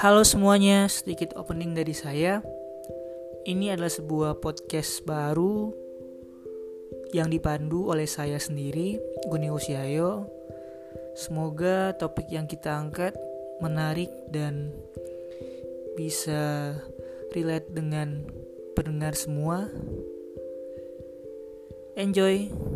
Halo semuanya, sedikit opening dari saya. Ini adalah sebuah podcast baru yang dipandu oleh saya sendiri, Guni Usiayo. Semoga topik yang kita angkat menarik dan bisa relate dengan pendengar semua. Enjoy.